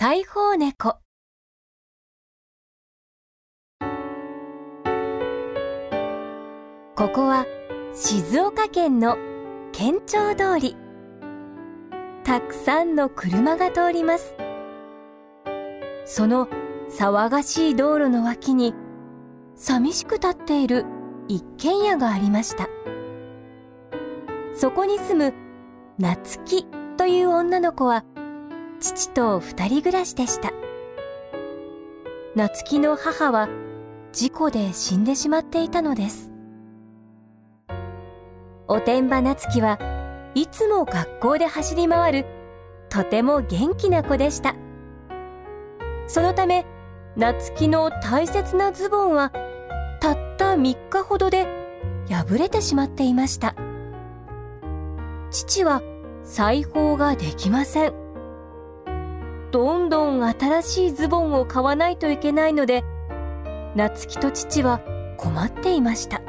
裁縫猫。ここは静岡県の県庁通り。たくさんの車が通ります。その騒がしい道路の脇に寂しく立っている一軒家がありました。そこに住む夏希という女の子は父と二人暮らしでした。夏希の母は事故で死んでしまっていたのです。おてんば夏希はいつも学校で走り回るとても元気な子でした。そのため夏希の大切なズボンはたった3日ほどで破れてしまっていました。父は裁縫ができません。どんどん新しいズボンを買わないといけないので夏希と父は困っていました。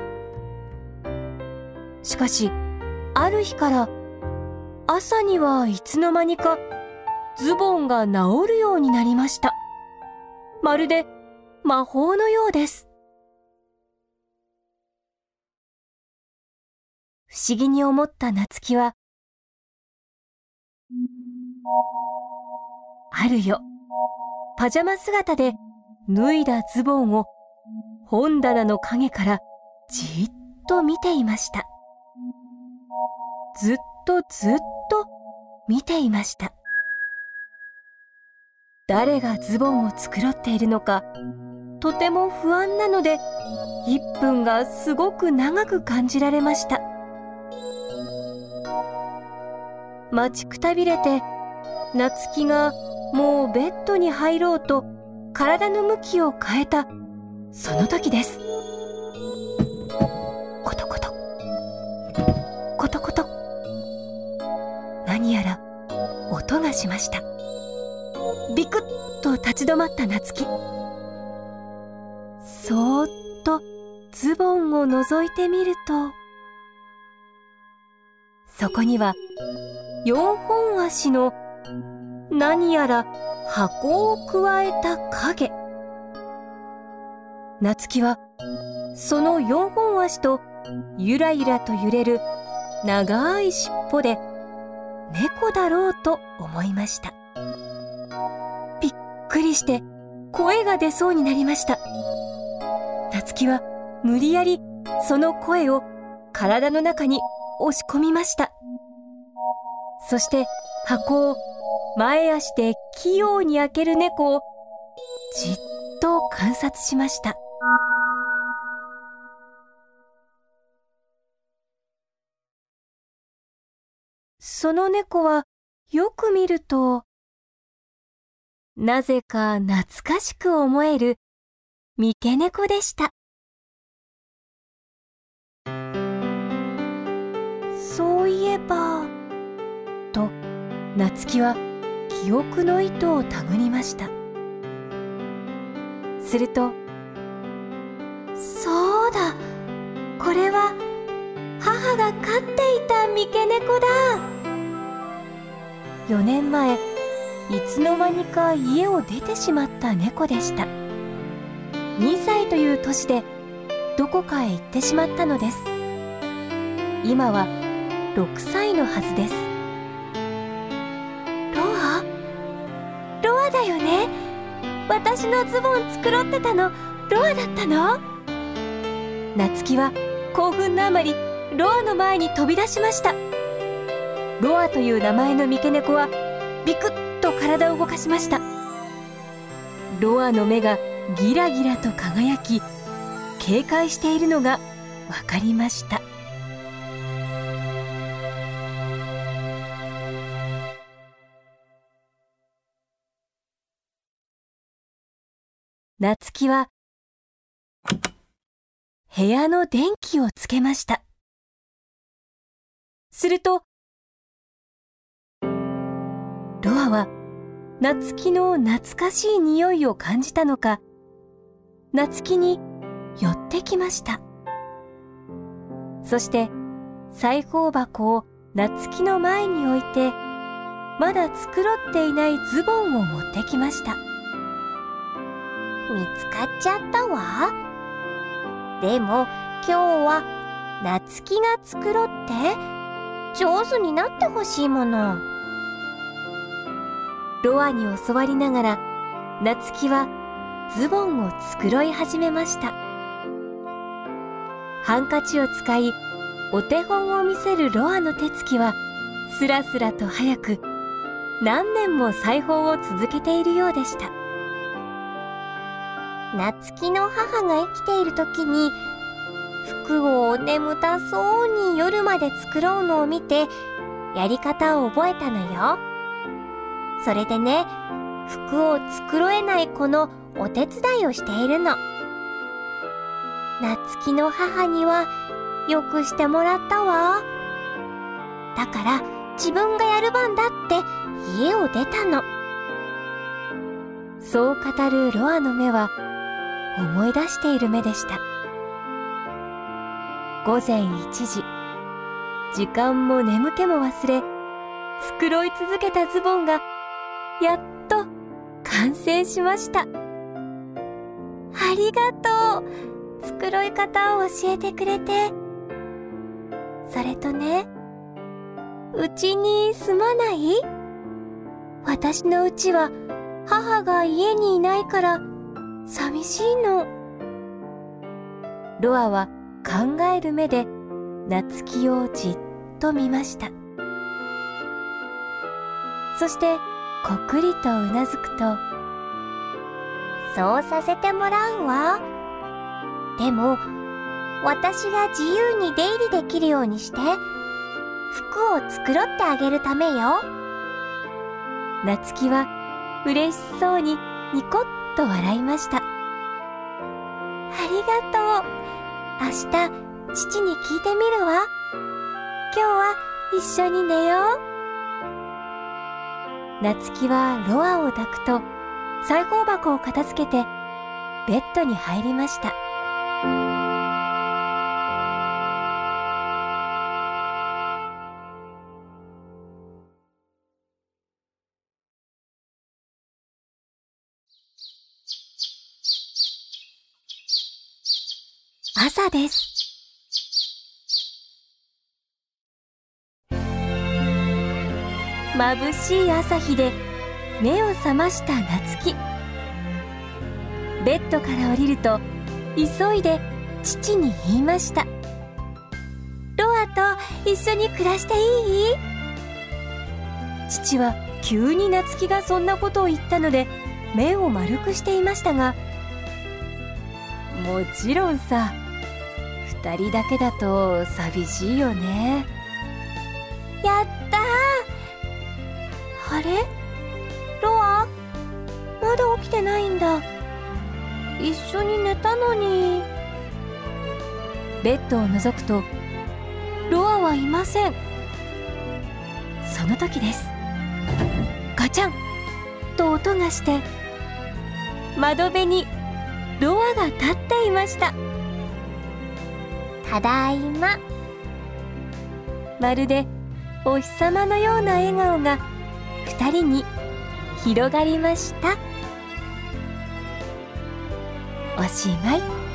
しかしある日から朝にはいつの間にかズボンが治るようになりました。まるで魔法のようです。不思議に思った夏希はあるよ。パジャマ姿で脱いだズボンを本棚の陰からじっと見ていました。ずっとずっと見ていました。誰がズボンを繕っているのかとても不安なので1分がすごく長く感じられました。待ちくたびれて夏希がもうベッドに入ろうと体の向きを変えたその時です。コトコト。コトコト。何やら音がしました。ビクッと立ち止まった夏希。そーっとズボンを覗いてみるとそこには四本足の何やら箱をくわえた影。夏希はその四本足とゆらゆらと揺れる長い尻尾で猫だろうと思いました。びっくりして声が出そうになりました。夏希は無理やりその声を体の中に押し込みました。そして箱を前足で器用に開ける猫をじっと観察しました。その猫はよく見るとなぜか懐かしく思える三毛猫でした。そういえばと夏希は記憶の糸を手繰りました。するとそうだこれは母が飼っていた三毛猫だ。4年前いつの間にか家を出てしまった猫でした。2歳という年でどこかへ行ってしまったのです。今は6歳のはずです。よね。私のズボン繕ってたの。ロアだったの？夏希は興奮のあまりロアの前に飛び出しました。ロアという名前の三毛猫はビクッと体を動かしました。ロアの目がギラギラと輝き警戒しているのが分かりました。夏希は部屋の電気をつけました。するとロアは夏希の懐かしい匂いを感じたのか夏希に寄ってきました。そして裁縫箱を夏希の前に置いてまだ繕っていないズボンを持ってきました。見つかっちゃったわ。でも今日は夏希が繕って。上手になってほしいもの。ロアに教わりながら夏希はズボンを繕い始めました。ハンカチを使いお手本を見せるロアの手つきはスラスラと速く何年も裁縫を続けているようでした。夏希の母が生きている時に服を眠たそうに夜まで作ろうのを見てやり方を覚えたのよ。それでね服を繕えない子のお手伝いをしているの。夏希の母にはよくしてもらったわ。だから自分がやる番だって家を出たの。そう語るロアの目は思い出している目でした。午前1時。時間も眠気も忘れ繕い続けたズボンがやっと完成しました。ありがとう。繕い方を教えてくれて。それとねうちに住まない？私のうちは母が家にいないから寂しいの。ロアは考える目で夏希をじっと見ました。そしてこくりとうなずくとそうさせてもらうわ。でも私が自由に出入りできるようにして服を繕ってあげるためよ。夏希は嬉しそうにニコッと笑いました。ありがとう。明日父に聞いてみるわ。今日は一緒に寝よう。夏希はロアを抱くと裁縫箱を片付けてベッドに入りました。朝です。眩しい朝日で目を覚ました夏希。ベッドから降りると急いで父に言いました。ロアと一緒に暮らしていい？父は急に夏希がそんなことを言ったので目を丸くしていましたがもちろんさ2人だけだと寂しいよね。やったあれ？ロア？まだ起きてないんだ。一緒に寝たのに。ベッドを覗くとロアはいません。その時です。ガチャン。と音がして窓辺にロアが立っていました。ただいま。まるでお日様のような笑顔が二人に広がりました。おしまい。